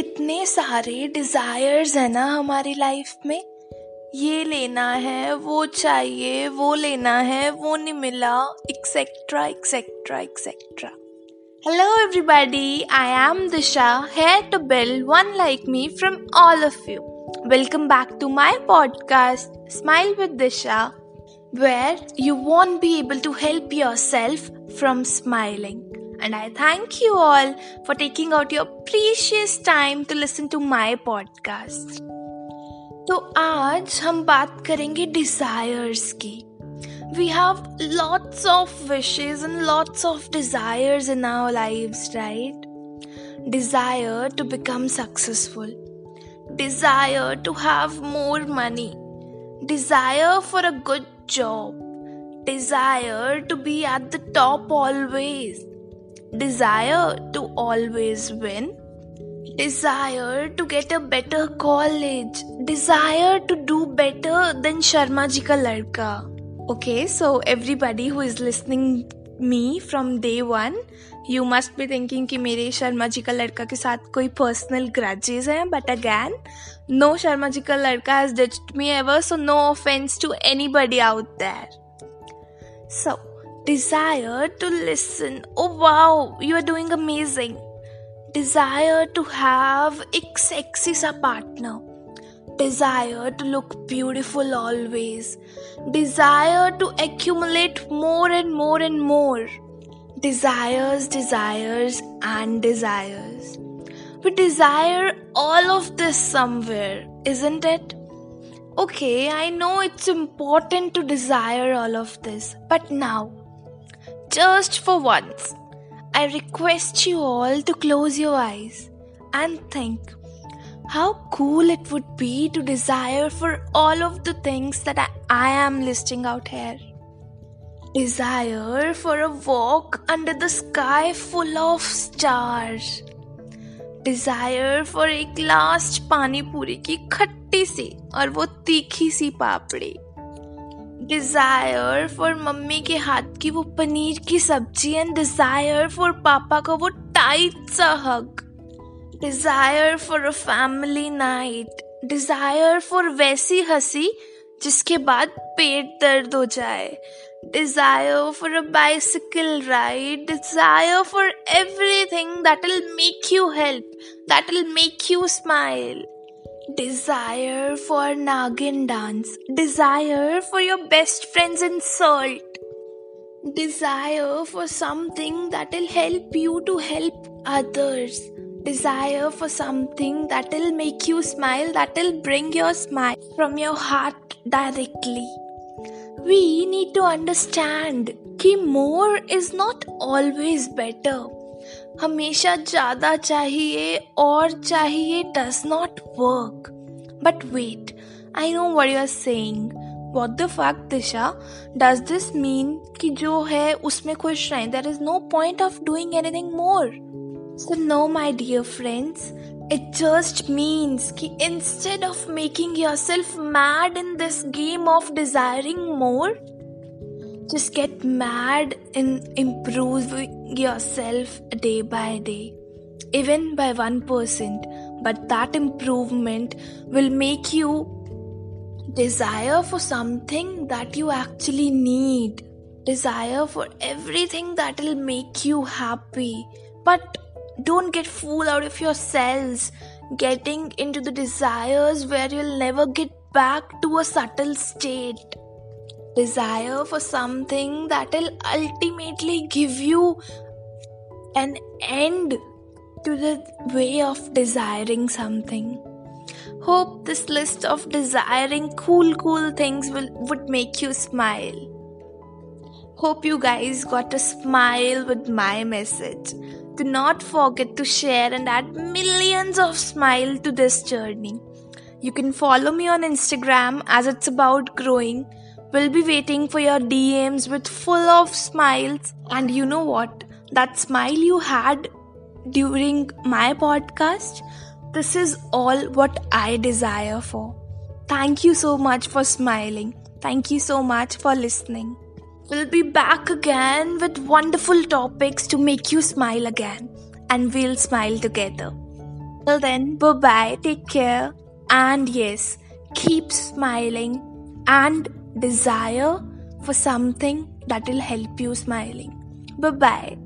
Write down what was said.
कितने सारे डिज़ायर्स हैं ना हमारी लाइफ में। ये लेना है, वो चाहिए, वो लेना है, वो नहीं मिला etcetera etcetera etcetera hello everybody I am Disha hi to bill one like me from all of you welcome back to my podcast smile with Disha where you won't be able to help yourself from smiling and I thank you all for taking out your precious time to listen to my podcast. तो आज हम बात करेंगे desires की we have lots of wishes and lots of desires in our lives, right? Desire to become successful, desire to have more money, desire for a good job, desire to be at the top always, desire to always win, desire to get a better college, desire to do better than Sharma ji ka ladka. Okay, so everybody who is listening me from day one, you must be thinking कि मेरे शर्मा जी का लड़का के साथ कोई personal grudges हैं but again no Sharma ji का लड़का has ditched me ever so no offence to anybody out there so desire to listen. Oh wow, you are doing amazing. Desire to have a sexy sa partner. Desire to look beautiful always. Desire to accumulate more and more and more. Desires, desires, and desires. We desire all of this somewhere, isn't it? Okay, I know it's important to desire all of this, but now, just for once, I request you all to close your eyes and think how cool it would be to desire for all of the things that I, I am listing out here. Desire for a walk under the sky full of stars. Desire for एक last पानी पूरी की खट्टी सी और वो तीखी सी पापड़ी desire for mummy के हाथ की वो पनीर की सब्ज़ी एंड डिज़ायर फॉर पापा का वो टाइट सा हक desire for a family night desire for वैसी हँसी जिसके बाद पेट दर्द हो जाए. Desire for a bicycle ride desire for everything that will make you help that will make you smile Desire for Nagin dance. Desire for your best friend's insult. Desire for something that will help you to help others. Desire for something that will make you smile, that will bring your smile from your heart directly. We need to understand कि more is not always better. हमेशा ज़्यादा चाहिए और चाहिए does not work but wait I know what you are saying what the fuck Disha does this mean कि जो है उसमें खुश रहें? There is no point of doing anything more so no my dear friends it just means कि of making yourself mad in this game of desiring more just get mad in improving yourself day by day even by 1% but that improvement will make you desire for something that you actually need desire for everything that will make you happy. But don't get fooled out of yourselves getting into the desires where you'll never get back to a subtle state desire for something that will ultimately give you an end to the way of desiring something. Hope this list of desiring cool, cool things will would make you smile. Hope you guys got a smile with my message. Do not forget to share and add millions of smile to this journey. You can follow me on Instagram as it's about growing will be waiting for your DMs with full of smiles. And you know what? That smile you had during my podcast, this is all what I desire for. Thank you so much for smiling. Thank you so much for listening. We'll be back again with wonderful topics to make you smile again, and we'll smile together. Till then, bye bye, take care, and yes, keep smiling and desire for something that will help you smiling. Bye bye.